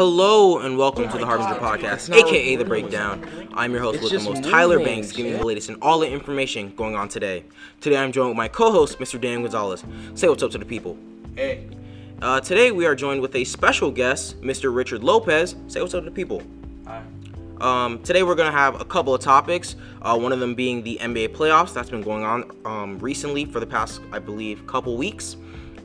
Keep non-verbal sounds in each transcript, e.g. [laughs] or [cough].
Hello and welcome to the Harbinger Podcast, aka The Breakdown. I'm your host It's with the most, Tyler moving, Banks, giving you the latest and all the information going on today. Today I'm joined with my co-host, Mr. Dan Gonzalez. Say what's up to the people. Hey. Uh, today we are joined with a special guest, Mr. Richard Lopez. Say what's up to the people. Hi. Um, today we're gonna have a couple of topics. Uh, one of them being the NBA playoffs that's been going on um, recently for the past, I believe, couple weeks,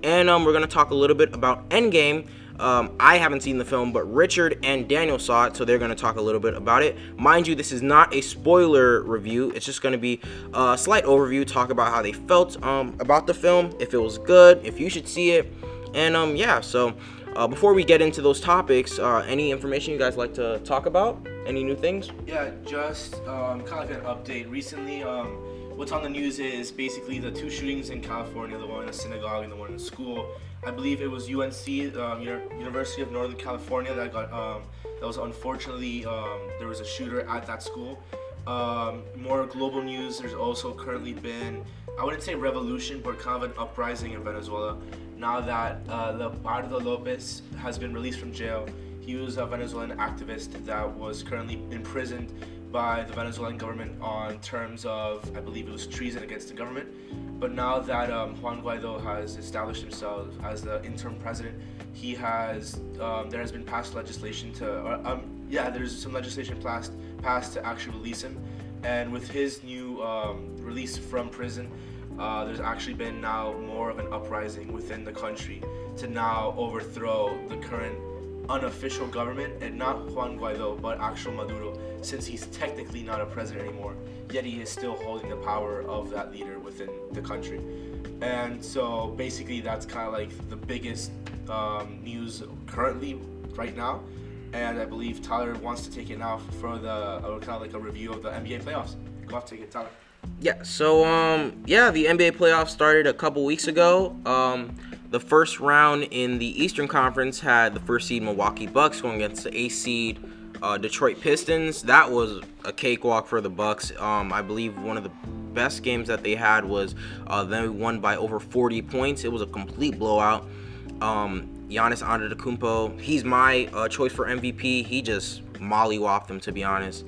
and um, we're gonna talk a little bit about Endgame. Um, I haven't seen the film, but Richard and Daniel saw it, so they're gonna talk a little bit about it. Mind you, this is not a spoiler review. It's just gonna be a slight overview, talk about how they felt um, about the film, if it was good, if you should see it, and um, yeah. So uh, before we get into those topics, uh, any information you guys like to talk about? Any new things? Yeah, just um, kind of like an update. Recently, um, what's on the news is basically the two shootings in California, the one in a synagogue and the one in a school. I believe it was UNC, um, University of Northern California, that got um, that was unfortunately um, there was a shooter at that school. Um, more global news. There's also currently been I wouldn't say revolution, but kind of an uprising in Venezuela. Now that uh, Leopoldo Lopez has been released from jail, he was a Venezuelan activist that was currently imprisoned by the Venezuelan government on terms of, I believe it was treason against the government. But now that um, Juan Guaido has established himself as the interim president, he has um, there has been passed legislation to, um, yeah, there's some legislation passed passed to actually release him. And with his new um, release from prison, uh, there's actually been now more of an uprising within the country to now overthrow the current unofficial government and not Juan Guaido but actual Maduro since he's technically not a president anymore yet he is still holding the power of that leader within the country. And so basically that's kind of like the biggest um, news currently right now. And I believe Tyler wants to take it now for the uh, kind of like a review of the NBA playoffs. Go off take it Tyler. Yeah, so um yeah, the NBA playoffs started a couple weeks ago. Um the first round in the Eastern Conference had the first seed Milwaukee Bucks going against the eighth seed uh, Detroit Pistons. That was a cakewalk for the Bucks. Um, I believe one of the best games that they had was uh, they won by over 40 points. It was a complete blowout. Um, Giannis Antetokounmpo, he's my uh, choice for MVP. He just mollywopped them, to be honest.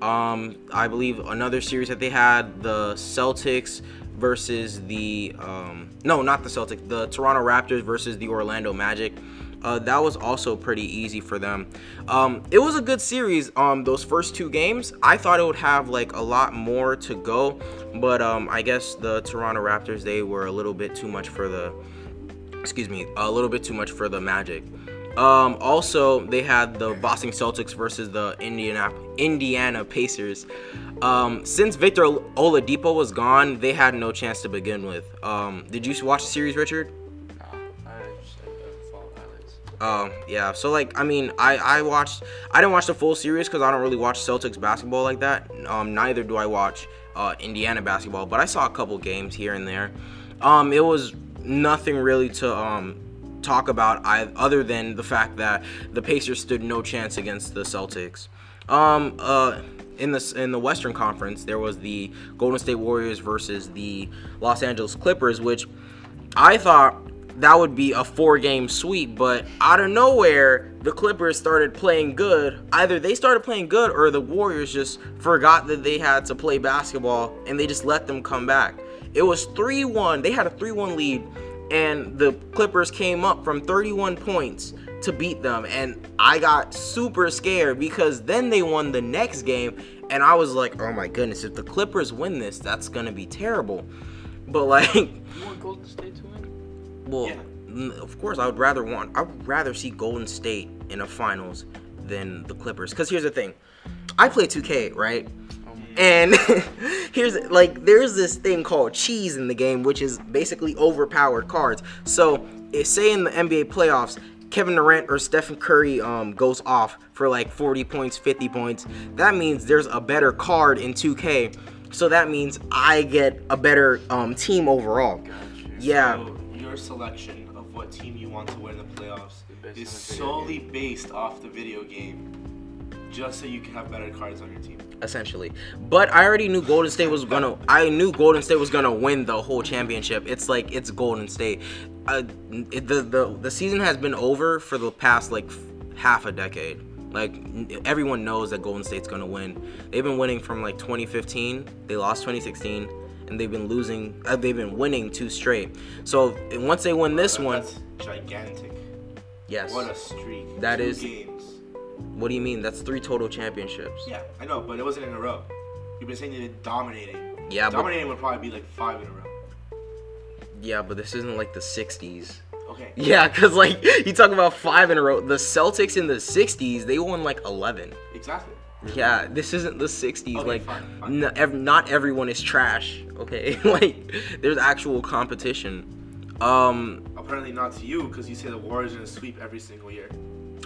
Um, I believe another series that they had, the Celtics versus the um, no, not the Celtics, the Toronto Raptors versus the Orlando Magic. Uh, that was also pretty easy for them. Um, it was a good series. Um, those first two games, I thought it would have like a lot more to go, but um, I guess the Toronto Raptors they were a little bit too much for the excuse me, a little bit too much for the Magic. Um, also, they had the Boston Celtics versus the Indiana Indiana Pacers. Um, since Victor Oladipo was gone, they had no chance to begin with. Um, did you watch the series, Richard? Um, yeah. So like, I mean, I I watched. I didn't watch the full series because I don't really watch Celtics basketball like that. Um, neither do I watch uh, Indiana basketball, but I saw a couple games here and there. Um, it was nothing really to um talk about I, other than the fact that the Pacers stood no chance against the Celtics. Um, uh, in the in the Western Conference, there was the Golden State Warriors versus the Los Angeles Clippers, which I thought that would be a four game sweep, but out of nowhere, the Clippers started playing good. Either they started playing good or the Warriors just forgot that they had to play basketball and they just let them come back. It was 3 1. They had a 3 1 lead, and the Clippers came up from 31 points to beat them. And I got super scared because then they won the next game, and I was like, oh my goodness, if the Clippers win this, that's going to be terrible. But like, well, Yeah. of course, I would rather want. I would rather see Golden State in a finals than the Clippers. Cause here's the thing, I play 2K, right? And [laughs] here's like there's this thing called cheese in the game, which is basically overpowered cards. So, if, say in the NBA playoffs, Kevin Durant or Stephen Curry um, goes off for like 40 points, 50 points, that means there's a better card in 2K. So that means I get a better um, team overall. Yeah. So your selection of what team you want to win the playoffs Based is on the video solely based off the video game, just so you can have better cards on your team. essentially. But I already knew Golden State was gonna. I knew Golden State was gonna win the whole championship. It's like it's Golden State. Uh, it, the the the season has been over for the past like f- half a decade. Like everyone knows that Golden State's gonna win. They've been winning from like 2015. They lost 2016, and they've been losing. Uh, they've been winning two straight. So and once they win this one, That's gigantic. yes. What a streak. That Two is- games. What do you mean? That's three total championships. Yeah, I know, but it wasn't in a row. You've been saying they've been dominating. Yeah, but Dominating would probably be like five in a row. yeah, but this isn't like the 60s. Okay. [laughs] Yeah, cause like [laughs] you talk about five in a row. The Celtics in the '60s, they won like 11. Exactly. Yeah, this isn't the '60s. Okay, like, fine, fine. n- ev- not everyone is trash. Okay, [laughs] like there's actual competition. Um. Apparently not to you, because you say the Warriors are gonna sweep every single year.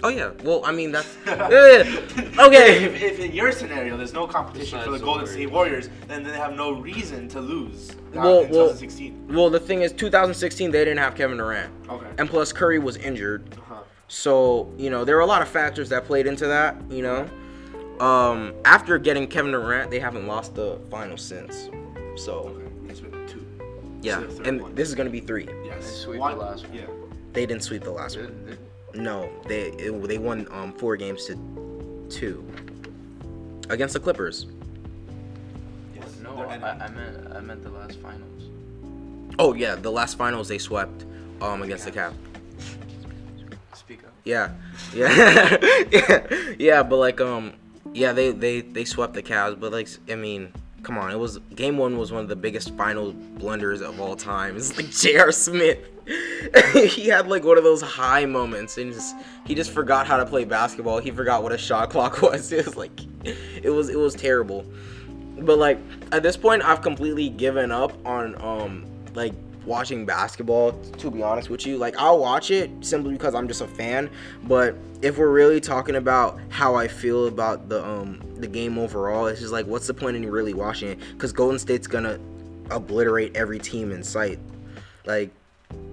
Oh yeah. Well, I mean that's. [laughs] [laughs] Okay. If, if in your scenario there's no competition for Besides the the Golden Warriors. State Warriors, then they have no reason to lose. uh, Well, in well- 2016. Well, the thing is, 2016 they didn't have Kevin Durant, Okay. and plus Curry was injured. Uh-huh. So, you know, there were a lot of factors that played into that, you know. Um, after getting Kevin Durant, they haven't lost the finals since. So, Okay. It's been two. yeah. This is the third And one. this is going to be 3. Yes. They sweep Why- the last one. Yeah. They didn't sweep the last one. Did- did- No, they it, they won um 4 games to 2 against the Clippers. Yes. No, I. I meant I meant the last finals. Oh, yeah, the last finals they swept um against the Cap. Speak up. Yeah, [laughs] yeah, yeah, [laughs] yeah. But like, um, yeah, they they they swept the Cavs. But like, I mean, come on, it was game one was one of the biggest final blunders of all time. It's like J.R. Smith. [laughs] he had like one of those high moments and just he just forgot how to play basketball. He forgot what a shot clock [laughs] was. It was like, it was it was terrible. But like at this point, I've completely given up on um like watching basketball. To be honest with you, like I'll watch it simply because I'm just a fan. But if we're really talking about how I feel about the um the game overall, it's just like what's the point in really watching it? Because Golden State's gonna obliterate every team in sight. Like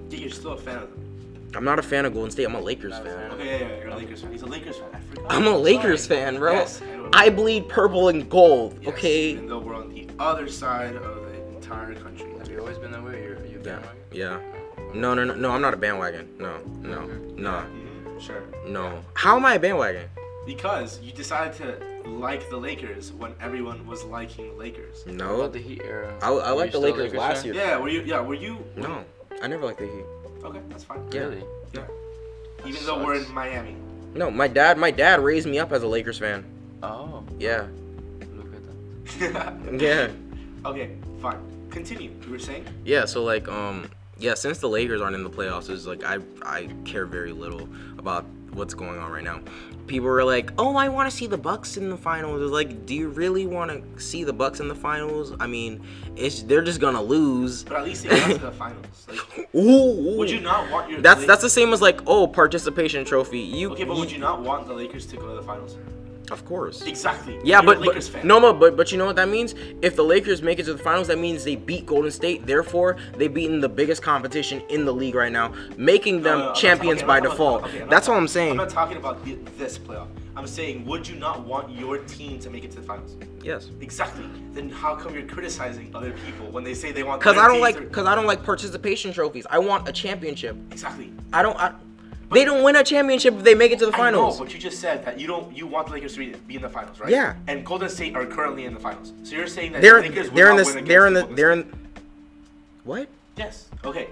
Yeah, you're still a fan of them. I'm not a fan of Golden State. I'm a Lakers fan. fan. Okay, yeah, yeah, you're a Lakers fan. He's a Lakers fan. I forgot. I'm a Sorry. Lakers fan, bro. Yes, I. I bleed purple and gold. Yes, Okay. Even though we're on the other side of the entire country. Have you always been that way? You're you Yeah. bandwagon? Yeah. No, no, no, no. I'm not a bandwagon. No, no, no, Sure. no. How am I a bandwagon? Because you decided to like the Lakers when everyone was liking the Lakers. What No. about the Heat era? I, I Were liked the still a Lakers last fan? year. Yeah, were you? Yeah, were you? No, I never liked the Heat. Okay, that's fine. Really? Yeah. Really? Even That though we're in Miami. No, my dad, my dad raised me up as a Lakers fan. Oh, Yeah, look at that. [laughs] yeah, okay, fine. Continue. You were saying? yeah. So like, um, yeah. Since the Lakers aren't in the playoffs, it's like I I care very little about what's going on right now. People were like, "Oh, I want to see the Bucks in the finals." It's like, do you really want to see the Bucks in the finals? I mean, it's they're just gonna lose. But at least they got to the finals. Like, [laughs] Ooh, would you not want your? That's Lak- that's the same as like, oh, participation trophy. You Okay, but would you not want the Lakers to go to the finals? Of course. Exactly. Yeah, You're but, but no, no, but but you know what that means? If the Lakers make it to the finals, that means they beat Golden State. Therefore, they've beaten the biggest competition in the league right now, making them no, no, I'm champions by default. okay, That's all I'm saying. I'm not talking about the, this playoff. I'm saying, would you not want your team to make it to the finals? yes. Exactly. Then how come you're criticizing other people when they say they want? Cause I don't like, to- cause I don't like participation trophies. I want a championship. Exactly. I don't. I, they don't win a championship if they make it to the finals. but you just said that you don't. You want the Lakers to be, in the finals, right? Yeah. And Golden State are currently in the finals. So you're saying that They're the Lakers they're in this. They're in the. They're State? in. What? Yes. Okay.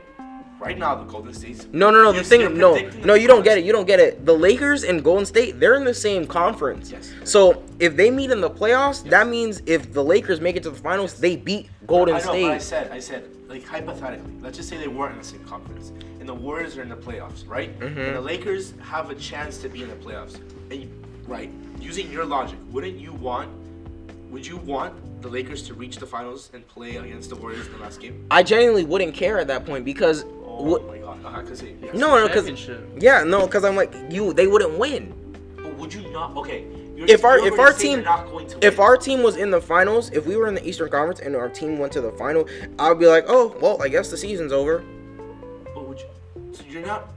Right now, the Golden State's. No, no, no. The thing, no, no. You don't get it. You don't get it. The Lakers and Golden State, they're in the same conference. Yes. So if they meet in the playoffs, that means if the Lakers make it to the finals, they beat Golden I know, but I State. said, I said, like hypothetically, let's just say they weren't in the same conference, and the Warriors are in the playoffs, right? Mm-hmm. And the Lakers have a chance to be in the playoffs, and you, right? Using your logic, wouldn't you want? Would you want the Lakers to reach the finals and play against the Warriors in the last game? I genuinely wouldn't care at that point because. Oh what- my god! Uh, cause it, yes. no, no, because yeah, no, because I'm like you. They wouldn't win. But would you not? Okay. You're, If our- if our team- not going to If our team was in the finals, if we were in the Eastern Conference and our team went to the final, I would be like, oh, well, I guess the season's over. You're not.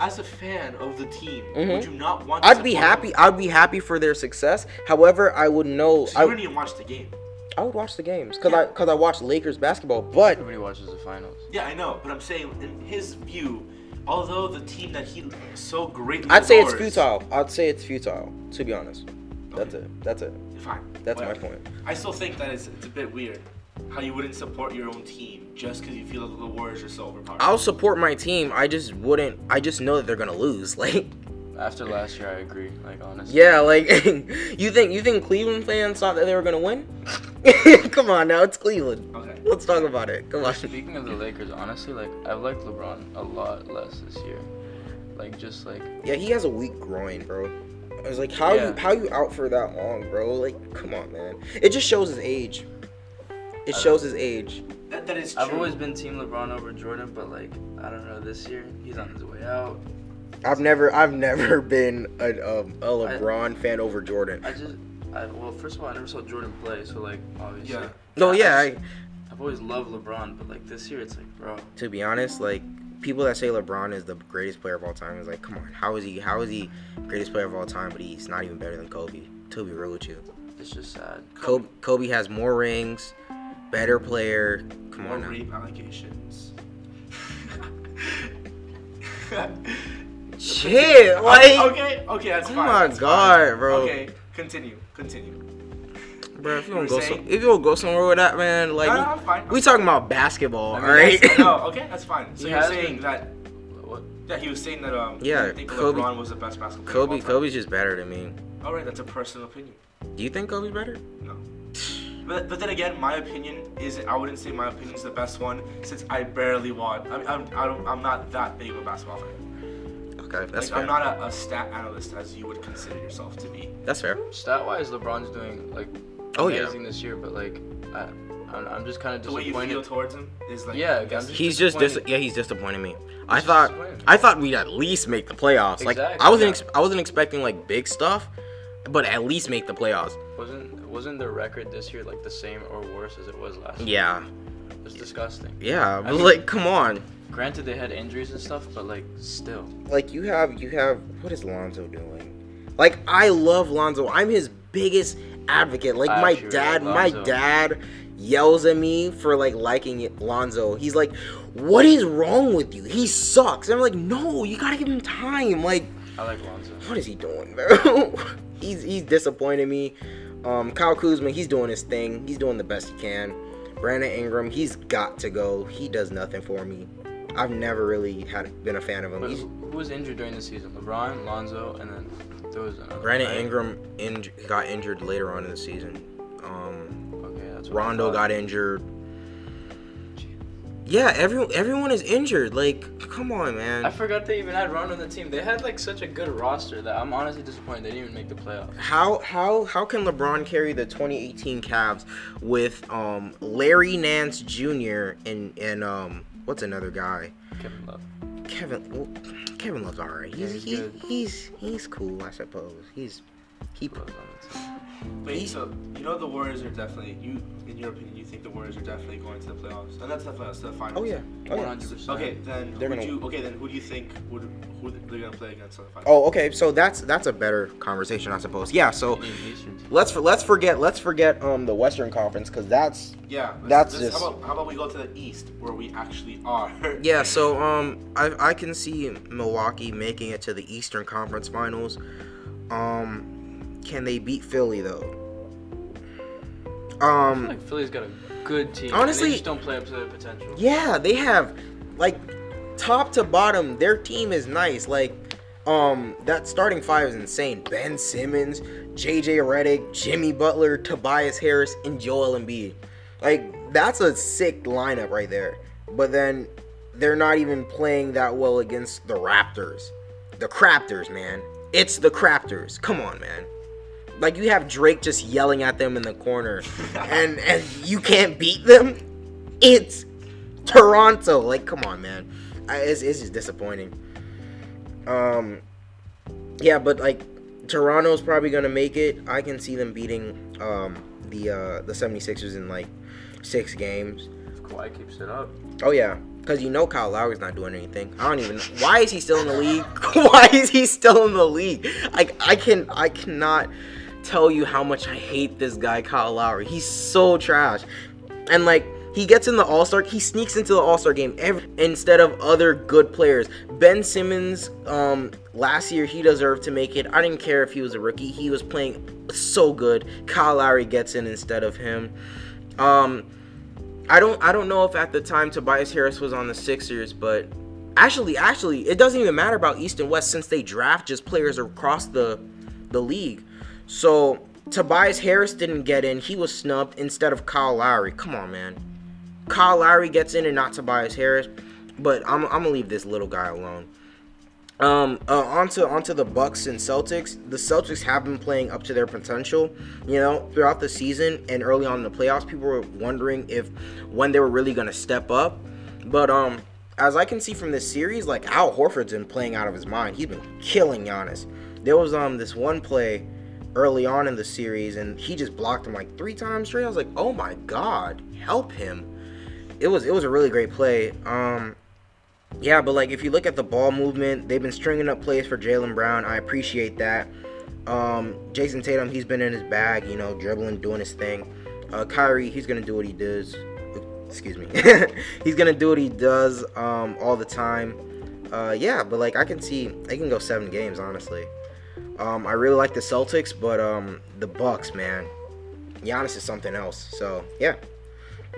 As a fan of the team, Mhm. would you not want? to I'd be happy. them? I'd be happy for their success. However, I would know. So I, wouldn't even watch the game. I would watch the games because I because I watch Lakers basketball. But Everybody watches the finals. Yeah, I know, but I'm saying in his view although the team that he so greatly I'd say it's futile. I'd say it's futile. To be honest, that's it. That's it. Fine. That's my point. I still think that it's, it's a bit weird how you wouldn't support your own team just because you feel that the Warriors are so overpowered. I'll support my team. I just wouldn't. I just know that they're gonna lose. [laughs] Like, After last year, I agree. Like honestly. yeah, like [laughs] you think you think Cleveland fans thought that they were gonna win? [laughs] Come on now, it's Cleveland. okay. Let's talk about it. Come on. Speaking of the Lakers, honestly, like I've liked LeBron a lot less this year. Like just like Yeah, he has a weak groin, bro. I was like, how you how you out for that long, bro? Like, come on, man. It just shows his age. It I- shows his age. That, that is true. I've always been Team LeBron over Jordan, but like I don't know this year he's on his way out. I've never I've never [laughs] been a, um, a LeBron fan over Jordan. I just I well first of all I never saw Jordan play, so like obviously. Yeah. No, yeah, I, I, I've always loved LeBron, but like this year it's like bro. to be honest, like people that say LeBron is the greatest player of all time is like, come on, how is he? How is he greatest player of all time? But he's not even better than Kobe. To be real with you, It's just sad. Kobe, Kobe has more rings, better player. Come More on now. rape allegations. Shit, like, okay, okay, that's oh fine. Oh my that's God, fine. bro. Okay, continue, continue. bro, if you You don't go, saying? some, if you don't go somewhere with that, man, like, no, no, I'm fine. we talking about basketball, I mean, right? No, [laughs] okay, that's fine. So He you're saying been- that What? yeah, he was saying that um Yeah, I think Kobe- LeBron was the best basketball. Kobe, of. Kobe's just better than me. All right, that's a personal opinion. Do you think Kobe's better? No. [laughs] But, but then again, my opinion is I wouldn't say my opinion is the best one since I barely watch. I mean, I'm, I don't, I'm not that big of a basketball fan. Okay, that's like, fair. I'm not a, a stat analyst as you would consider yourself to be. That's fair. Stat wise, LeBron's doing like Oh, yeah. amazing this year, but like I, I'm, I'm just kind of disappointed. The way you feel towards him is like Yeah, I guess I'm He's just dis- yeah, he's disappointing me. I thought. I thought we'd at least make the playoffs. Like I wasn't yeah. ex- I wasn't expecting like big stuff, but at least make the playoffs. wasn't wasn't the record this year like the same or worse as it was last year? Yeah, It's disgusting. yeah, but mean- like come on. Granted, they had injuries and stuff, but like still. Like you have you have what is Lonzo doing? Like I love Lonzo. I'm his biggest advocate. Like I my dad, love my dad yells at me for like liking it, Lonzo. He's like, "What is wrong with you? He sucks." And I'm like, "No, you gotta give him time." Like I like Lonzo. what is he doing, bro? [laughs] he's he's disappointed me. Um, Kyle Kuzma, he's doing his thing. He's doing the best he can. Brandon Ingram, he's got to go. He does nothing for me. I've never really had been a fan of him. But who was injured during the season? LeBron, Lonzo, and then there was another. Brandon right? Ingram inj- got injured later on in the season. Um, Okay, that's Rondo got injured. Yeah, everyone everyone is injured. Like, come on, man. I forgot they even had Rondo on the team. They had like such a good roster that I'm honestly disappointed they didn't even make the playoffs. How how how can LeBron carry the 2018 Cavs with um Larry Nance Jr. and and um what's another guy? Kevin Love. Kevin well, Kevin Love's alright. Yeah, He's he's he, he's he's cool, I suppose. He's he Love on the team. Wait, so you know the Warriors are definitely you in your opinion you think the Warriors are definitely going to the playoffs and that's the playoffs, the finals. Oh yeah. Oh yeah. 100%. Okay, then They're who would gonna- you okay then who do you think would who they're gonna play against in the finals? Oh, okay. So that's that's a better conversation, I suppose. Yeah. So They need an Eastern team. let's let's forget let's forget um the Western Conference because that's Yeah, That's let's- just- how about how about we go to the East where we actually are. [laughs] yeah. So um I I can see Milwaukee making it to the Eastern Conference Finals. Um, can they beat Philly though? I feel Um, like Philly's got a good team. Honestly- they just don't play up to their potential. yeah, they have like top to bottom. Their team is nice. Like um that starting five is insane. Ben Simmons, JJ Redick, Jimmy Butler, Tobias Harris, and Joel Embiid. Like that's a sick lineup right there. But then they're not even playing that well against the Raptors. The Craptors, man. It's the Craptors. Come on, man. Like you have Drake just yelling at them in the corner and and you can't beat them? It's Toronto. Like come on, man. I, it's, it's just disappointing. Um yeah, but like Toronto's probably going to make it. I can see them beating um the uh the 76ers in like 6 games. If Kawhi keeps it up. Oh yeah, because you know Kyle Lowry's not doing anything. I don't even. Why is he still in the league? [laughs] Why is he still in the league? Like I can I cannot tell you how much I hate this guy Kyle Lowry. He's so trash, and like He gets in the All Star. He sneaks into the All Star game every, instead of other good players. Ben Simmons, um, last year he deserved to make it. I didn't care if he was a rookie. He was playing so good. Kyle Lowry gets in instead of him. Um, I don't I don't know if at the time Tobias Harris was on the Sixers, but actually actually it doesn't even matter about East and West since they draft just players across the the league. So Tobias Harris didn't get in. He was snubbed instead of Kyle Lowry. Come on, man. Kyle Lowry gets in and not Tobias Harris. But I'm, I'm gonna leave this little guy alone. Um, uh, onto onto the Bucks and Celtics. The Celtics have been playing up to their potential. You know, throughout the season and early on in the playoffs, people were wondering if when they were really gonna step up. But um, as I can see from this series, like Al Horford's been playing out of his mind. He's been killing Giannis. There was um this one play early on in the series, and he just blocked him like three times straight. I was like, oh my god, help him! It was it was a really great play. Um, yeah, but like if you look at the ball movement, they've been stringing up plays for Jaylen Brown. I appreciate that. Um, Jayson Tatum, he's been in his bag, you know, dribbling, doing his thing. Uh, Kyrie, he's gonna do what he does. Excuse me, [laughs] he's gonna do what he does um, all the time. Uh, yeah, but like I can see they can go seven games, honestly. Um, I really like the Celtics, but um, the Bucks, man, Giannis is something else. So yeah,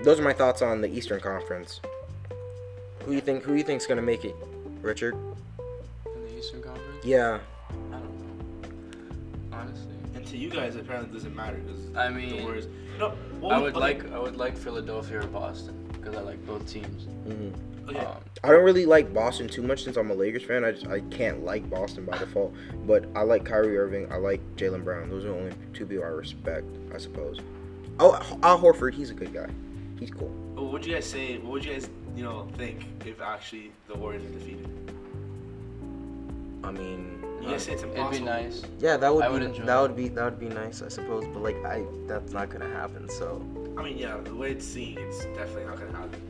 those are my thoughts on the Eastern Conference. Who do you think? Who you think's gonna make it, Richard? In the Eastern Conference? Yeah. I don't know. Honestly. And to you guys, apparently it doesn't matter because I the mean, Warriors. No, what I would- would like I would like Philadelphia or Boston because I like both teams. hmm Okay. Um, I don't really like Boston too much since I'm a Lakers fan. I just I can't like Boston by default. But I like Kyrie Irving. I like Jaylen Brown. Those are the only two people I respect, I suppose. Oh, Al Horford, he's a good guy. He's cool. what would you guys say? What would you guys, you know, think if actually the Warriors are defeated? I mean, You guys say it's it'd be nice. yeah, that would I be would enjoy that it. would be that would be nice, I suppose. But like, I that's not gonna happen. So I mean, yeah, the way it's seen, it's definitely not gonna happen.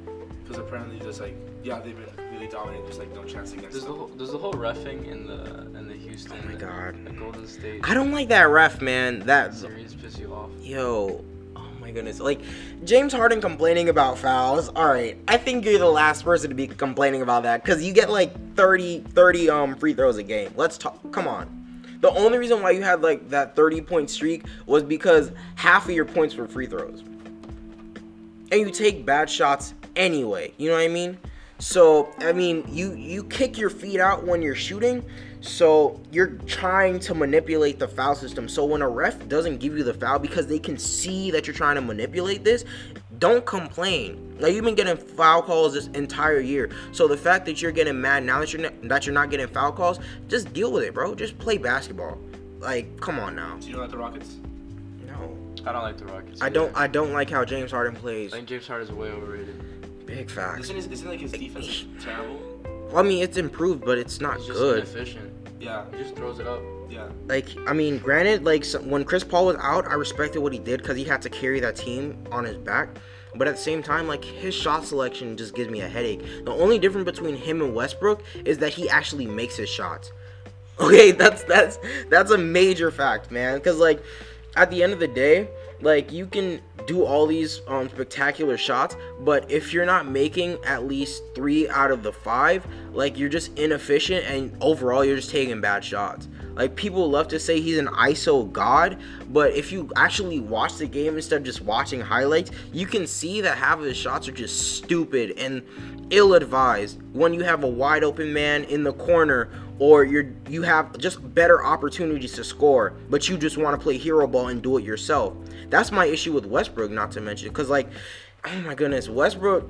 Because apparently, just like, yeah, they've been really dominating. There's like no chance against There's the whole there's the whole refing in the in the Houston Oh my God. and Golden State I don't like that ref, man. That series piss you off. yo, oh my goodness, like James Harden complaining about fouls. All right, I think you're the last person to be complaining about that because you get like 30, 30 um free throws a game. Let's talk. Come on. The only reason why you had like that 30 point streak was because half of your points were free throws. And you take bad shots anyway. You know what I mean? So, I mean, you you kick your feet out when you're shooting. So, you're trying to manipulate the foul system. So, when a ref doesn't give you the foul because they can see that you're trying to manipulate this, don't complain. Like you've been getting foul calls this entire year. So the fact that you're getting mad now that you're not, that you're not getting foul calls, just deal with it, bro. Just play basketball. Like, come on now. Do you know like the Rockets? I don't like the Rockets. I either. don't I don't like how James Harden plays. I think James Harden is way overrated. Big facts. Isn't, his, isn't like his defense [laughs] terrible? Well, I mean, it's improved, but it's not He's just good. inefficient. Yeah, He just throws it up. yeah. Like, I mean, granted, like so, when Chris Paul was out, I respected what he did because he had to carry that team on his back. But at the same time, like his shot selection just gives me a headache. The only difference between him and Westbrook is that he actually makes his shots. [laughs] Okay, that's that's that's a major fact, man. Because like, at the end of the day, like you can do all these um, spectacular shots, but if you're not making at least three out of the five, like you're just inefficient and overall you're just taking bad shots. Like people love to say he's an ISO god, but if you actually watch the game instead of just watching highlights, you can see that half of his shots are just stupid and ill-advised when you have a wide open man in the corner or you're you have just better opportunities to score, but you just want to play hero ball and do it yourself. That's my issue with Westbrook, not to mention, because like, oh my goodness, Westbrook.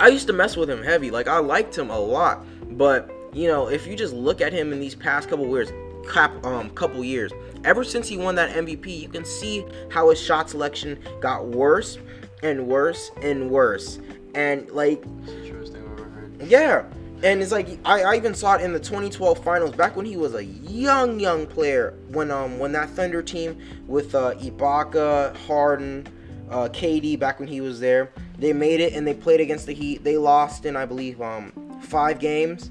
I used to mess with him heavy, like I liked him a lot, but you know, if you just look at him in these past couple years, cap, um, couple years, ever since he won that MVP, you can see how his shot selection got worse and worse and worse, and like It's the truest thing I've ever heard. yeah. And it's like I, I even saw it in the 2012 finals back when he was a young young player. When um when that Thunder team with uh, Ibaka, Harden, uh, KD back when he was there they made it and they played against the Heat. They lost in I believe um five games.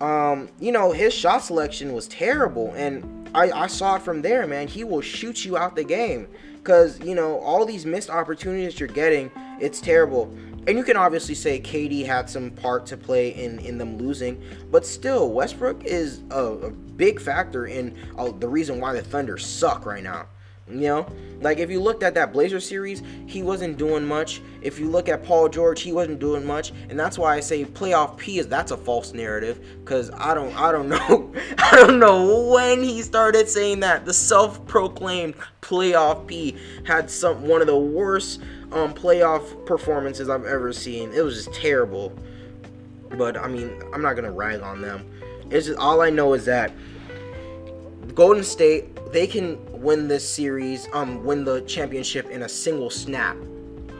Um you know his shot selection was terrible. And I, I saw it from there man. He will shoot you out the game because you know all these missed opportunities you're getting. It's terrible. And you can obviously say KD had some part to play in, in them losing, but still, Westbrook is a, a big factor in uh, the reason why the Thunder suck right now. You know, like if you looked at that Blazer series, he wasn't doing much. If you look at Paul George, he wasn't doing much, and that's why I say playoff P is that's a false narrative because I don't I don't [laughs] know I don't know when he started saying that. The self-proclaimed playoff P had some one of the worst um, playoff performances I've ever seen. It was just terrible. But I mean, I'm not gonna rag on them. It's just all I know is that Golden State they can win this series, um, win the championship in a single snap.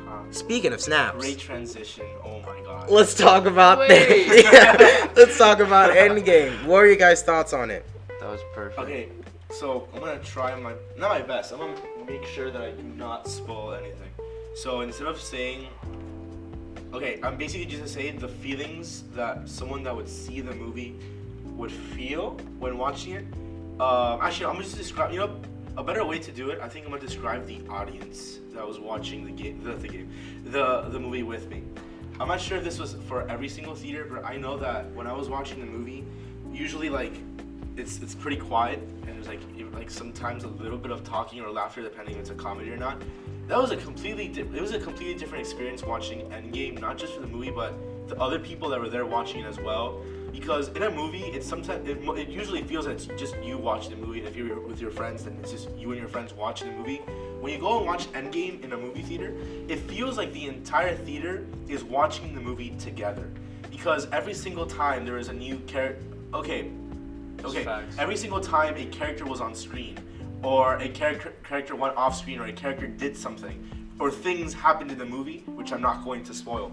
Huh. Speaking of snaps, Great transition. Oh my god. let's talk about Wait. that. [laughs] let's talk about Endgame. What are you guys' thoughts on it? That was perfect. Okay, so I'm gonna try my not my best. I'm gonna make sure that I do not spoil anything. So instead of saying, okay, I'm basically just gonna say the feelings that someone that would see the movie would feel when watching it. Um, actually, I'm just describe. You know, a better way to do it. I think I'm gonna describe the audience that was watching the game, the, the game, the the movie with me. I'm not sure if this was for every single theater, but I know that when I was watching the movie, usually like it's it's pretty quiet and there's like like sometimes a little bit of talking or laughter depending if it's a comedy or not. That was a completely di- it was a completely different experience watching Endgame, not just for the movie, but the other people that were there watching it as well. Because in a movie, it's sometimes it, it usually feels that it's just you watching the movie. And if you're with your friends, then it's just you and your friends watching the movie. When you go and watch Endgame in a movie theater, it feels like the entire theater is watching the movie together. Because every single time there is a new character. Okay, okay. facts. Every single time a character was on screen, or a character character went off screen, or a character did something, or things happened in the movie, which I'm not going to spoil.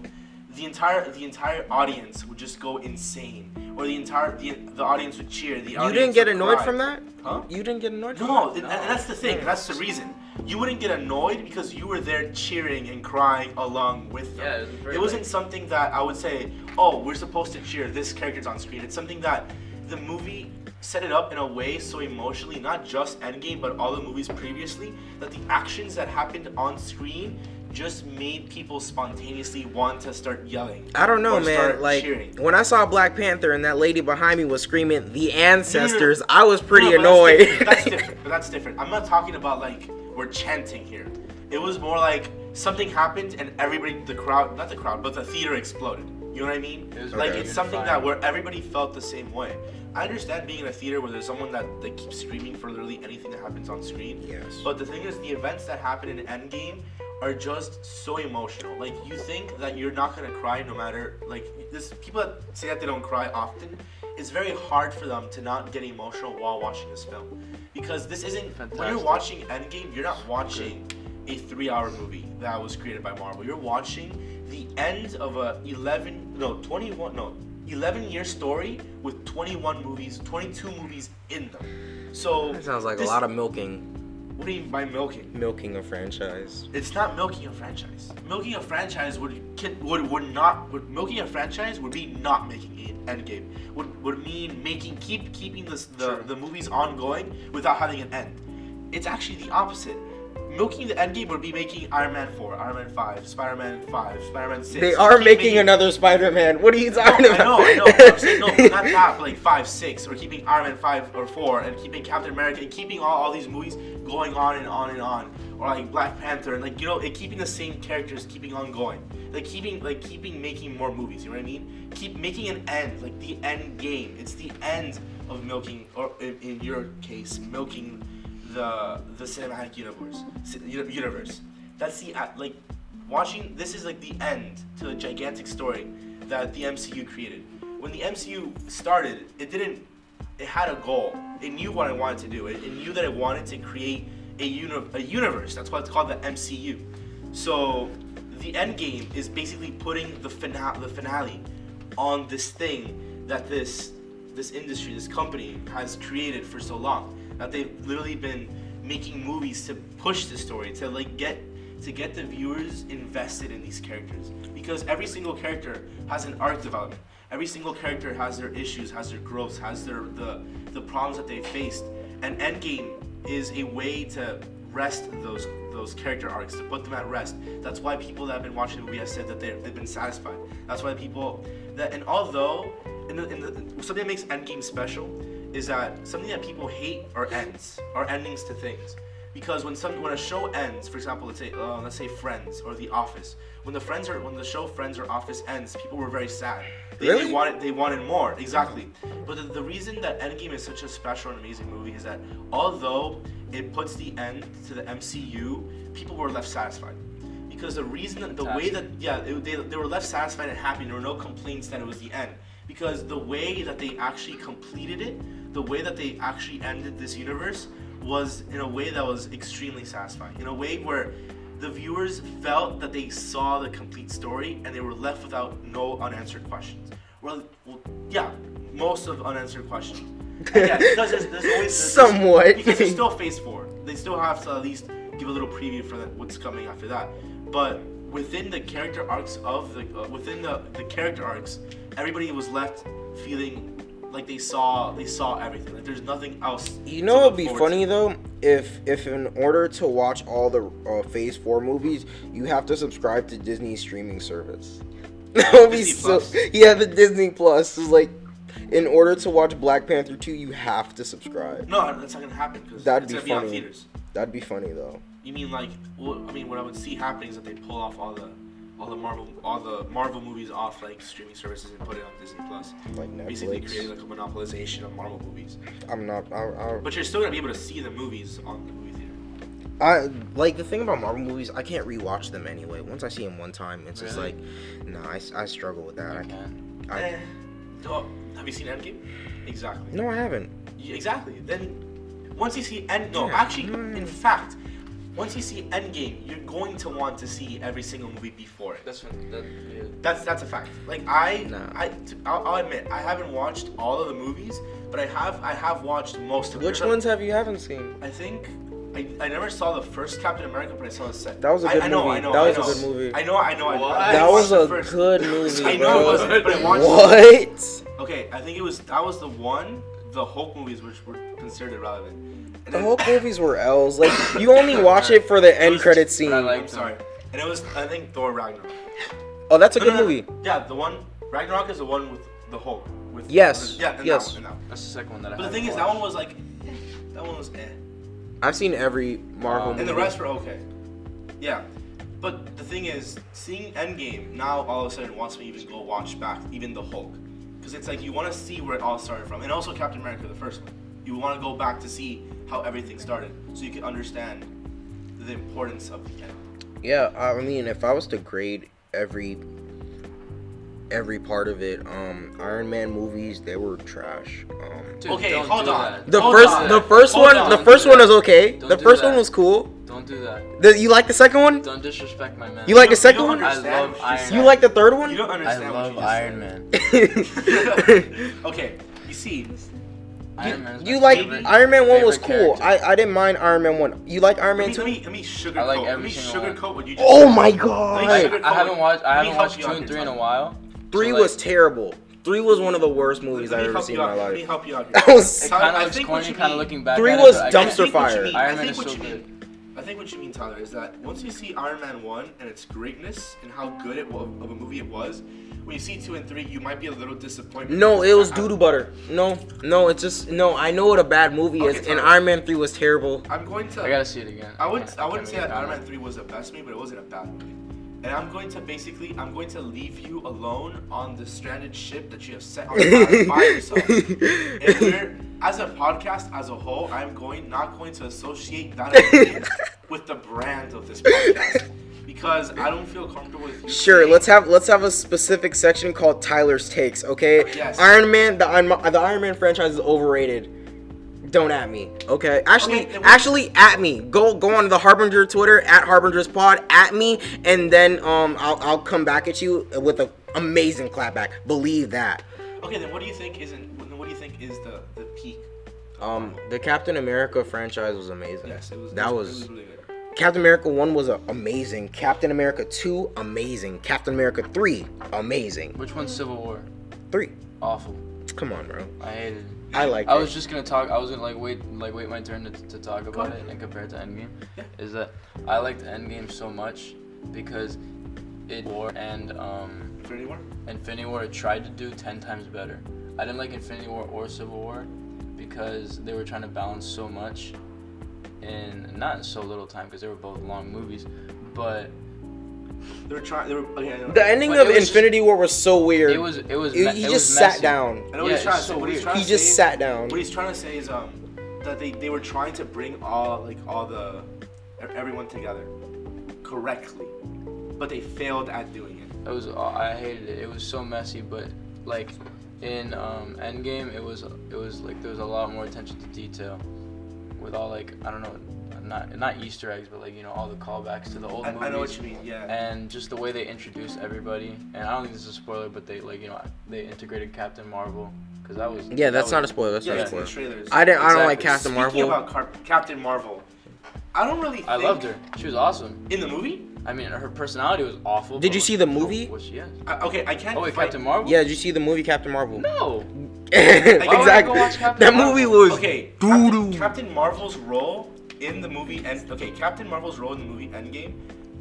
The entire the entire audience would just go insane, or the entire the, the audience would cheer. The You didn't get annoyed cry. from that? Huh? You didn't get annoyed from No, that? and, and that's the thing. That's the reason. You wouldn't get annoyed because you were there cheering and crying along with them. Yeah, it was very it wasn't like- something that I would say, oh, we're supposed to cheer. This character's on screen. It's something that the movie set it up in a way so emotionally, not just Endgame, but all the movies previously, that the actions that happened on screen just made people spontaneously want to start yelling. I don't know, man. Like cheering. when I saw Black Panther and that lady behind me was screaming "The Ancestors," I was pretty No, annoyed. That's different. that's different. But that's [laughs] different. I'm not talking about like we're chanting here. It was more like something happened and everybody, the crowd, not the crowd, but the theater exploded. You know what I mean? It was like very it's something that where everybody felt the same way. I understand being in a theater where there's someone that they keeps screaming for literally anything that happens on screen. Yes. But the thing is, the events that happen in Endgame are just so emotional. Like you think that you're not gonna cry no matter like this. People that say that they don't cry often, it's very hard for them to not get emotional while watching this film, because this isn't when you're watching Endgame, you're not watching a three-hour movie that was created by Marvel. You're watching the end of a 11, no, 21, no, 11 year story with 21 movies, 22 movies in them. So That sounds like this- a lot of milking, What do you mean by milking? milking a franchise. It's not milking a franchise. Milking a franchise would would would not would milking a franchise would be not making an endgame. Would would mean making keep keeping this the the movies ongoing without having an end. It's actually the opposite. Milking the endgame would be making Iron Man 4, Iron Man 5, Spider Man 5, Spider Man 6. They are Keep making another Spider-Man. What are you talking I about? know, I know. I'm saying no, not that, but like five, six, or keeping Iron Man five or four, and keeping Captain America, and keeping all, all these movies going on and on and on, or like Black Panther, and like you know, and keeping the same characters, keeping on going, like keeping like keeping making more movies. You know what I mean? Keep making an end, like the end game. It's the end of milking, or in, in your case, milking the the cinematic universe. Universe. That's the uh, like watching. This is like the end to a gigantic story that the MCU created. When the MCU started, it didn't. It had a goal. It knew what it wanted to do. It, it knew that it wanted to create a uni- a universe. That's why it's called the MCU. So the end game is basically putting the finale the finale on this thing that this this industry, this company has created for so long. That they've literally been making movies to push the story, to like get to get the viewers invested in these characters. Because every single character has an arc development. Every single character has their issues, has their growths, has their the the problems that they faced. And Endgame is a way to rest those those character arcs, to put them at rest. That's why people that have been watching the movie have said that they've been satisfied. That's why people that and although in the, in the something that makes Endgame special is that something that people hate are ends, are endings to things. Because when some when a show ends, for example, let's say uh, let's say Friends or The Office, when the Friends are when the show Friends or Office ends, people were very sad. They, Really? they wanted they wanted more exactly. But the, the reason that Endgame is such a special and amazing movie is that although it puts the end to the MCU, people were left satisfied. Because the reason that the way that yeah it, they, they were left satisfied and happy, there were no complaints that it was the end. Because the way that they actually completed it, the way that they actually ended this universe was in a way that was extremely satisfying. In a way where the viewers felt that they saw the complete story and they were left without no unanswered questions. Well, well yeah, most of unanswered questions. And yeah, because there's, there's always there's- [laughs] Somewhat. because there's still phase four. They still have to at least give a little preview for what's coming after that. But within the character arcs of the uh, within the, the character arcs, everybody was left feeling like they saw they saw everything. Like there's nothing else. You know what'd be funny to. though? If if in order to watch all the uh, Phase Four movies, you have to subscribe to Disney streaming service. [laughs] That would be so. [laughs] Yeah, the Disney Plus is like, in order to watch Black Panther two, you have to subscribe. No, that's not gonna happen because That'd it's be be funny. theaters. That'd be funny though. You mean like? Well, I mean, what I would see happening is that they pull off all the all the Marvel all the Marvel movies off like streaming services and put it on Disney Plus. Like Basically, creating like a monopolization of Marvel movies. I'm not. I, I, But you're still gonna be able to see the movies on the movie theater. I like the thing about Marvel movies. I can't rewatch them anyway. Once I see them one time, it's just Really? like, nah, I, I struggle with that. I, can. I, Eh. Oh, have you seen Endgame? Exactly. no, I haven't. Yeah, Exactly. Then once you see End, no, Yeah. actually, in fact, once you see Endgame, you're going to want to see every single movie before it. That's fin- that. Yeah. That's that's a fact. Like I, Nah. I, t- I'll, I'll admit, I haven't watched all of the movies, but I have, I have watched most of them. Which There's a- ones have you haven't seen? I think. I, I never saw the first Captain America, but I saw the second. That was a good I, know, movie. I know, That I was a good movie. I know, I know. I, What? That was a first- good movie, [laughs] I know bro. it wasn't, but I watched. What? Okay, I think it was that was the one the Hulk movies which were considered irrelevant. And The then- Hulk movies were L's. Like you only watch it for the end was- credit but scene. I like- I'm sorry, and it was I think Thor Ragnarok. oh, that's a No, good no, no. movie. Yeah, the one Ragnarok is the one with the Hulk. With Yes, Yeah, and yes. That one, and that one. That's the second one that I. But the haven't thing is, that one was like, eh, that one was eh, I've seen every Marvel Um, movie. and the rest were okay. Yeah, but the thing is, seeing Endgame now all of a sudden wants me to even go watch back even the Hulk, because it's like you want to see where it all started from, and also Captain America, the first one. You want to go back to see how everything started, so you can understand the importance of the end. Yeah, I mean, if I was to grade every every part of it, um, Iron Man movies they were trash. Um, Dude, Okay, hold on. that. the Hold first, on. the first Hold one, on. the first one that. was okay. Don't the do first one was cool. Don't do that. The, you like the second one? Don't disrespect my man. You like the second one? I love you Iron said. You like the third one? You don't understand. I understand love what you just Iron said. Man. [laughs] okay, you see, Iron you like favorite- Iron Man one was cool. character. I, I didn't mind Iron Man one. You like Iron let Man me, two? let me let me sugarcoat. I like let every me single one. sugarcoat what you just. Oh said. my god! sugarcoat I haven't watched. I haven't watched two and here, three in a while. Three So, like, was terrible. Three was one of the worst movies I've ever seen in my out. Let me life. help you out. here. That was It kind of looks corny, kind of looking back. Three at was it, dumpster guess- think what you fire. Iron Man is so good. Mean. I think what you mean, Tyler, is that once you see Iron Man one and its greatness and how good it wa- of a movie it was, when you see two and three, you might be a little disappointed. No, it was I- doo doo butter. No, no, it's just no. I know what a bad movie is, Okay, and Iron Man three was terrible. I'm going to. I gotta see it again. I would can't- I wouldn't say that Iron. Man 3 was the best movie, but it wasn't a bad movie. And I'm going to basically I'm going to leave you alone on the stranded ship that you have set on fire by [laughs] yourself. And we're as a podcast as a whole, I'm going not going to associate that [laughs] with the brand of this podcast. Because I don't feel comfortable with you. Sure, let's have let's have a specific section called Tyler's takes. Okay, Yes. Iron Man, the Iron the Iron Man franchise is overrated. Don't at me, okay? Actually, Okay, actually at me. Go go on the Harbinger Twitter at Harbinger's Pod at me, and then um I'll I'll come back at you with a amazing clapback. Believe that. Okay, then what do you think isn't what do you think is the the peak? Um, the Captain America franchise was amazing. Yes, it was that it was, was really good. Captain America 1 was amazing. Captain America 2 amazing. Captain America 3 amazing. Which one's Civil War? 3. Awful. Come on, bro. I hated it. I like I it. was just gonna talk. I was gonna like wait, like wait my turn to, to talk about it and compare it to Endgame. Is that I liked Endgame so much because it war and um Infinity War. Infinity War tried to do ten times better. I didn't like Infinity War or Civil War because they were trying to balance so much in not in so little time because they were both long movies, but They were trying. They were. Okay, I know. The ending of it was- Infinity War was so weird. it was it was He- he it just was sat messy. down. I know what he's trying to say. so What he's trying He to just say- sat down. What he's trying to say is um that they, they were trying to bring all like all the everyone together correctly, but they failed at doing it. It was I hated it. It was so messy, but like in um, Endgame, it was it was like there was a lot more attention to detail, with all like I don't know, not not Easter eggs, but like you know all the callbacks to the old I, movies. I know what you mean. Yeah. And just the way they introduced everybody, and I don't think this is a spoiler, but they like you know they integrated Captain Marvel because that was Yeah, that's that not a spoiler. That's yeah, not a the spoiler. trailers. I didn't. I don't like Captain Speaking Marvel. about Car- Captain Marvel, I don't really. Think I loved her. She was awesome. in the movie. I mean, her personality was awful. Did you see the movie? Oh, was she? Yes. I, okay, I can't. Oh wait, fight- Captain Marvel. Yeah, did you see the movie Captain Marvel? No. [laughs] exactly. go watch Captain That Marvel? movie was Okay, doo Captain, doo. Captain Marvel's role in the movie and okay, Captain Marvel's role in the movie Endgame.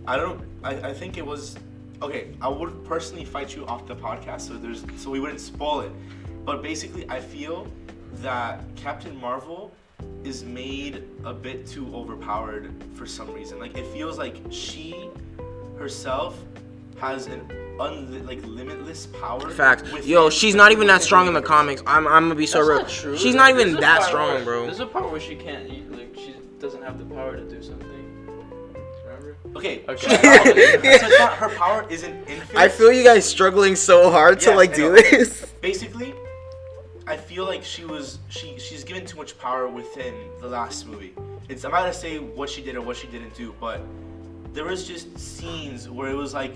I don't. I, I think it was. Okay, I would personally fight you off the podcast, so there's so we wouldn't spoil it. But basically, I feel that Captain Marvel is made a bit too overpowered for some reason. Like it feels like she herself has an un like limitless power. Facts. within- Yo, she's not even that strong in the comics. I'm, I'm gonna be so That's real. not true. She's not even that strong, where- bro. There's a part where she can't, like, she doesn't have the power to do something. Remember? Okay. Okay. [laughs] [laughs] so it's not her power isn't infinite. I feel you guys struggling so hard to like do this. [laughs] basically I feel like she was she she's given too much power within the last movie. It's I'm not gonna say what she did or what she didn't do, but there was just scenes where it was like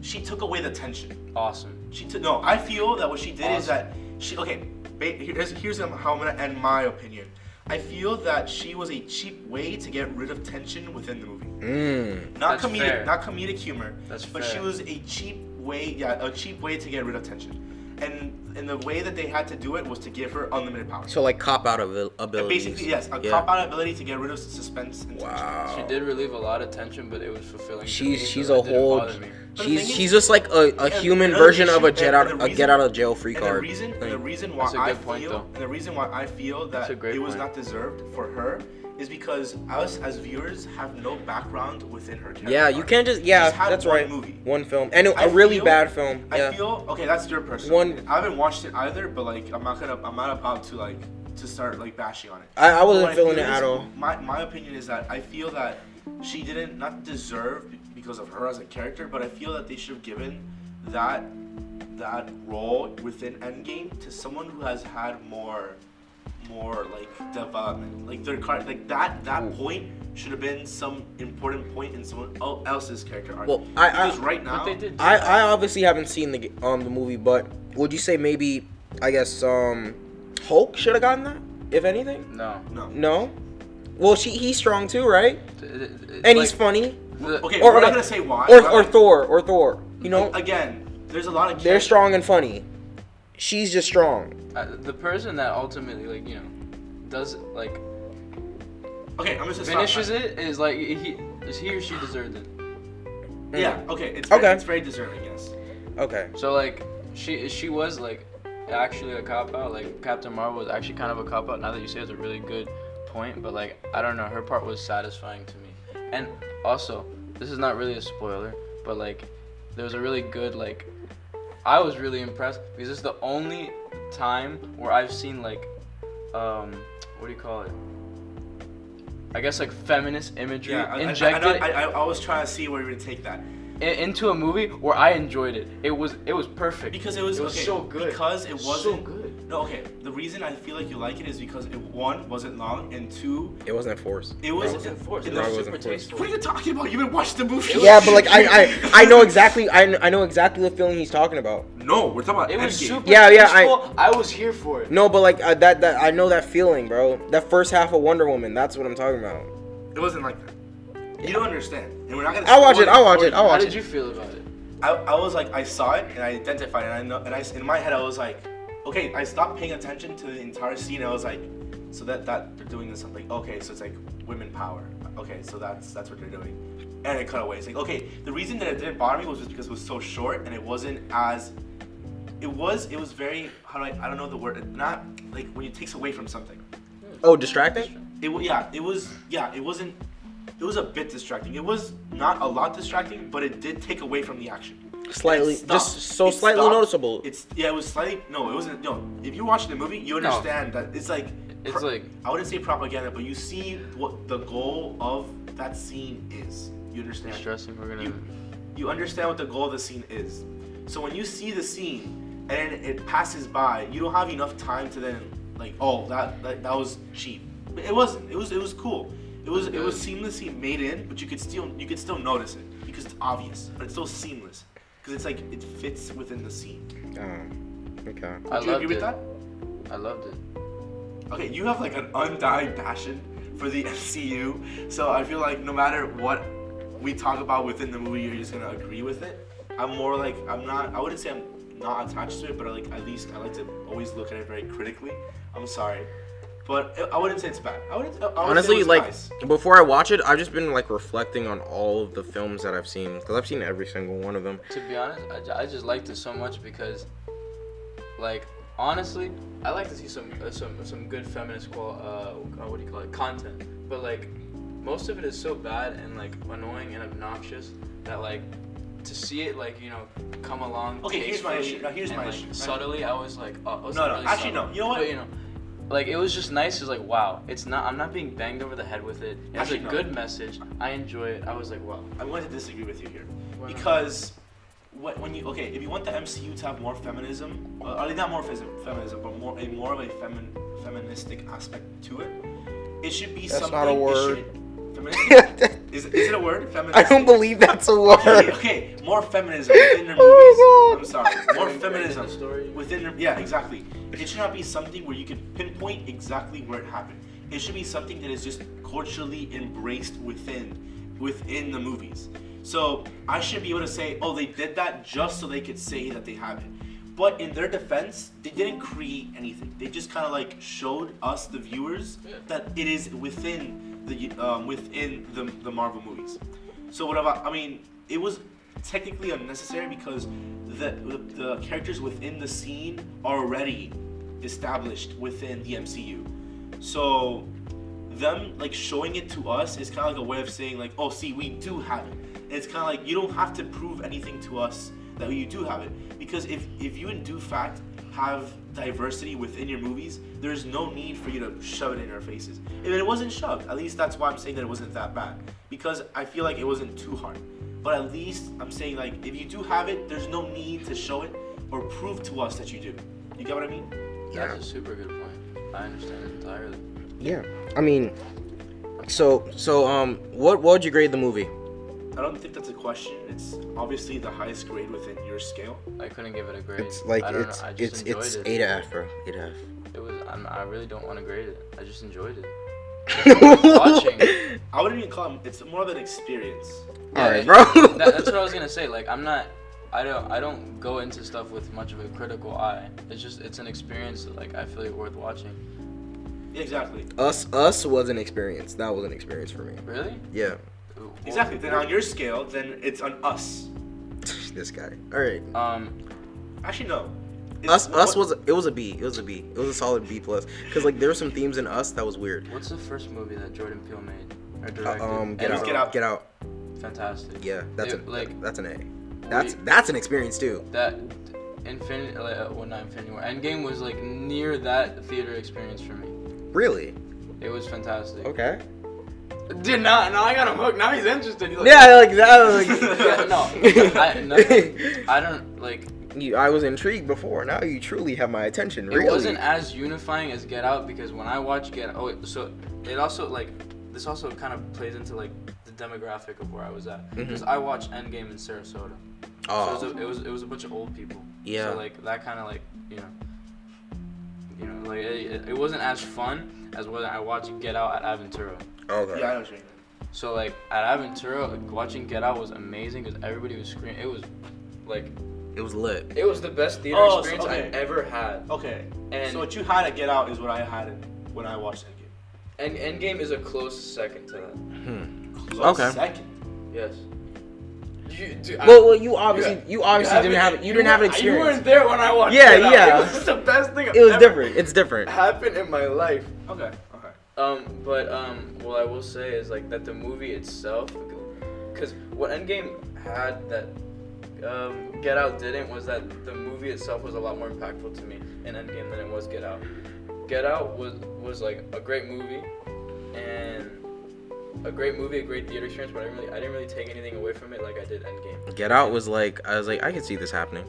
she took away the tension. Awesome. She took no. I feel that what she did is that she okay. Here's here's how I'm gonna end my opinion. I feel that she was a cheap way to get rid of tension within the movie. Mm. Not That's comedic, fair. not comedic humor. That's but fair. she was a cheap way, yeah, a cheap way to get rid of tension. And and the way that they had to do it was to give her unlimited power. So like cop out abil- And abilities. basically, yes, a Yeah. cop out ability to get rid of suspense and tension. Wow. She did relieve a lot of tension, but it was fulfilling. She's me, she's so a whole. bother me. But the She's is- she's just like a, a And human version of a issue- jet and- out and the a get out of jail free And card. the reason, and the reason why That's a I good point, feel, though. and the reason why I feel that it was point. not deserved for her is because us as viewers have no background within her character. Yeah, you can't just yeah, had that's one right. Movie. One film and a, I a really feel- bad film. I Yeah. feel okay. That's your personal. One- opinion. I haven't watched it either, but like I'm not gonna. I'm not about to like to start like bashing on it. I, I wasn't feeling feel it at all. My my opinion is that I feel that she didn't not deserve because of her as a character, but I feel that they should have given that that role within Endgame to someone who has had more more like development. Like their car like that that Ooh. point should have been some important point in someone else's character arc. Well, I- I- because right now they did. I. I obviously haven't seen the um the movie, but would you say maybe I guess um Hulk should have gotten that if anything? no. no. No. Well, she he's strong too, right? It- it- it's And he's like funny. the- Okay, Or- we're not gonna say why. Or or gonna- Thor or Thor. You know, again, there's a lot of they're strong and funny. She's just strong. The person that ultimately like you know does like Okay, I'm just finishes it is like he is he or she deserved it. Yeah. Okay. It's Okay. Very, it's very deserving. Yes. Okay. So like she she was like actually a cop out. Like Captain Marvel was actually kind of a cop out. Now that you say it's a really good point, but like I don't know, her part was satisfying to me. And also, this is not really a spoiler, but like there was a really good like I was really impressed because it's the only time where I've seen like um what do you call it? I guess like feminist imagery Yeah. I, I, I, injected I, I, I was trying to see where you're gonna take that into a movie where I enjoyed it. It was it was perfect. because it was, It was okay, so good. because it wasn't good. No. Okay. The reason I feel like you like it is because it one wasn't long and two It wasn't forced. it was. It wasn't forced. it It was was super wasn't forced. tasteful. What are you talking about? You haven't watched the movie. Yeah, but like I, I I know [laughs] exactly I, I know exactly the feeling he's talking about. No, we're talking about It was super Yeah, yeah, I- I, was here for it. No, but like uh, that that I know that feeling, bro. That first half of Wonder Woman. That's what I'm talking about. It wasn't like that. You don't understand, and we're not gonna. I'll watch spoil it. I'll watch it. you. I'll How did you feel about it? I, I was like, I saw it and I identified it, and I know, and I in my head I was like, okay, I stopped paying attention to the entire scene. I was like, so that that they're doing this. I'm like, okay, so it's like women power. Okay, so that's that's what they're doing. And it cut away. It's like, okay, the reason that it didn't bother me was just because it was so short and it wasn't as. It was it was very how do I I don't know the word not like when it takes away from something. Oh, distracting? It yeah it was yeah it wasn't it was a bit distracting. It was not a lot distracting, but it did take away from the action. Slightly, just so It slightly stopped. noticeable. It's yeah, it was slightly no, it wasn't no. If you watch the movie, you No. understand that it's like It's pro- like- I wouldn't say propaganda, but you see what the goal of that scene is. You understand? Stressing. We're gonna. You you understand what the goal of the scene is. So when you see the scene and it passes by, you don't have enough time to then like, oh, that that, that was cheap. But it wasn't. It was it was cool. It was it was seamlessly made in, but you could still you could still notice it because it's obvious, but it's still seamless because it's like it fits within the scene. Oh, okay. I Do you loved agree with it. that? I loved it. Okay, you have like an undying passion for the [laughs] MCU, so I feel like no matter what we talk about within the movie, you're just gonna agree with it. I'm more like I'm not. I wouldn't say I'm not attached to it, but like at least I like to always look at it very critically. I'm sorry, but I wouldn't say it's bad. I wouldn't. I would say it Honestly, was like nice. before I watch it, I've just been like reflecting on all of the films that I've seen because I've seen every single one of them. To be honest, I, I just liked it so much because, like, honestly, I like to see some uh, some some good feminist qual uh, uh, what do you call it content. But like, most of it is so bad and like annoying and obnoxious that like to see it like you know come along. Okay, here's my issue. Now, here's and, my like, issue. Subtly, I was like, oh, it's No, no, really actually, subtle. no. You know what? But, you know, like it was just nice. It's like wow, it's not. I'm not being banged over the head with it. It has Actually, a no. good message. I enjoy it. I was like, wow. I'm going to disagree with you here Why because when, when you okay, if you want the MCU to have more feminism, uh, or not more phys- feminism, but more a more of a femin, feministic aspect to it, it should be That's something. not a word. [laughs] is, is it a word? Feminism. I Feministic. don't believe that's a word. Okay, okay, more feminism [laughs] within their movies. Oh my I'm sorry, more feminism story. within their yeah, exactly. It should not be something where you can pinpoint exactly where it happened. It should be something that is just culturally embraced within within the movies. So I should be able to say, oh, they did that just so they could say that they have it. But in their defense, they didn't create anything. They just kind of like showed us, the viewers, Yeah. that it is within the um, within the, the Marvel movies. So what about? I mean, it was technically unnecessary because the, the characters within the scene are already established within the MCU. So them like showing it to us is kind of like a way of saying like, oh, see, we do have it. And it's kind of like you don't have to prove anything to us that you do have it because if if you in due fact have diversity within your movies, there's no need for you to shove it in our faces. If it wasn't shoved, at least that's why I'm saying that it wasn't that bad because I feel like it wasn't too hard. But at least I'm saying like if you do have it, there's no need to show it or prove to us that you do. You get what I mean? Yeah. That's a super good point. I understand it entirely. Yeah, I mean, so so um, what what would you grade the movie? I don't think that's a question. It's obviously the highest grade within your scale. I couldn't give it a grade. It's like I don't it's know. I just it's enjoyed it's it. eight F, bro. Eight F. It was. I'm, I really don't want to grade it. I just enjoyed it. [laughs] Watching. I wouldn't even call it. It's more of an experience. All right, bro. that, that's what I was [laughs] gonna say. Like I'm not. I don't. I don't go into stuff with much of a critical eye. It's just. It's an experience. That, like I feel it worth watching. Exactly. Us us was an experience. That was an experience for me. Really? Yeah. Ooh, Exactly. Then on your scale, then it's on us. [laughs] this guy. All right. Um. Actually, no. It's- Us us what- was it was a B. It was a B. It was a solid B plus. Cause like there were some themes in us that was weird. What's the first movie that Jordan Peele made or Uh, um, get out. Get Out. Get out. Fantastic. Yeah, that's It- a like that's an A. That's we- that's an experience too. that. Infinity. Uh, well, not Infinity War. Endgame was like near that theater experience for me. Really? It was fantastic. Okay. Did not. Now I got him hooked. Now he's interested. He's like, Yeah, like that. Like, [laughs] Yeah, no, [laughs] I, no, I don't like. You, I was intrigued before. Now you truly have my attention. It Really? wasn't as unifying as Get Out because when I watch Get Out, oh, so it also like this also kind of plays into like demographic of where I was at because I watched Endgame in Sarasota. Oh. So it was, a, it was it was a bunch of old people. Yeah. So like that kind of like you know, you know like it, it, it wasn't as fun as when I watched Get Out at Aventura. okay. Yeah, I know what you mean. So like at Aventura, like, watching Get Out was amazing because everybody was screaming. It was like It was lit. It was the best theater Oh, so- experience okay. I've ever had. Okay. And- so what you had at Get Out is what I had when I watched Endgame. And Endgame is a close second to that. Hmm. Close Okay. Second. Yes. You, dude, I- Well, well, you obviously, Yeah. you obviously haven't- didn't have, you didn't have an experience. You weren't there when I watched. It. Yeah, Out. yeah. It was the best thing. It was ever different. It's different. Happened in my life. Okay. Okay. Um, but um, what I will say is like that the movie itself, because what Endgame had that um, Get Out didn't was that the movie itself was a lot more impactful to me in Endgame than it was Get Out. Get Out was was like a great movie, and a great movie, a great theater experience. But I didn't really, I didn't really take anything away from it like I did Endgame. Get Out was like, I was like, I can see this happening.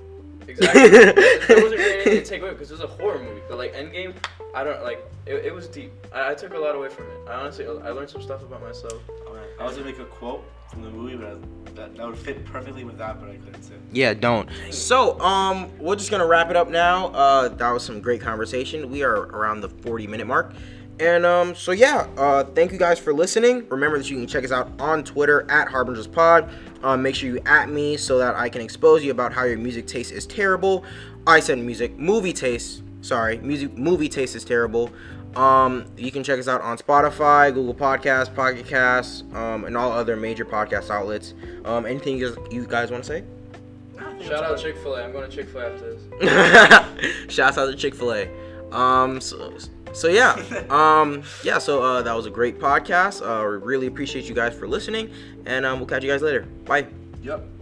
Exactly. [laughs] there wasn't really anything to take away because it was a horror movie. But like Endgame, I don't like. It, it was deep. I, I took a lot away from it. I honestly, I learned some stuff about myself. Okay. I was gonna make a quote from the movie, but I, that that would fit perfectly with that, but I couldn't say. Yeah, don't. So, um, we're just gonna wrap it up now. Uh, that was some great conversation. We are around the 40 minute mark. And um, so yeah, uh, thank you guys for listening. Remember that you can check us out on Twitter at Harbingers Pod. Um, make sure you at me so that I can expose you about how your music taste is terrible. I said music, movie taste. Sorry, music, movie taste is terrible. Um, you can check us out on Spotify, Google Podcasts, Pocket Casts, um, and all other major podcast outlets. Um, anything you guys, you guys want to say? Shout out Chick Fil A. I'm going to Chick Fil A after this. [laughs] Shouts out to Chick Fil A. Um, so, so yeah, um, yeah. So uh, that was a great podcast. Uh, we really appreciate you guys for listening, and um, we'll catch you guys later. Bye. Yep.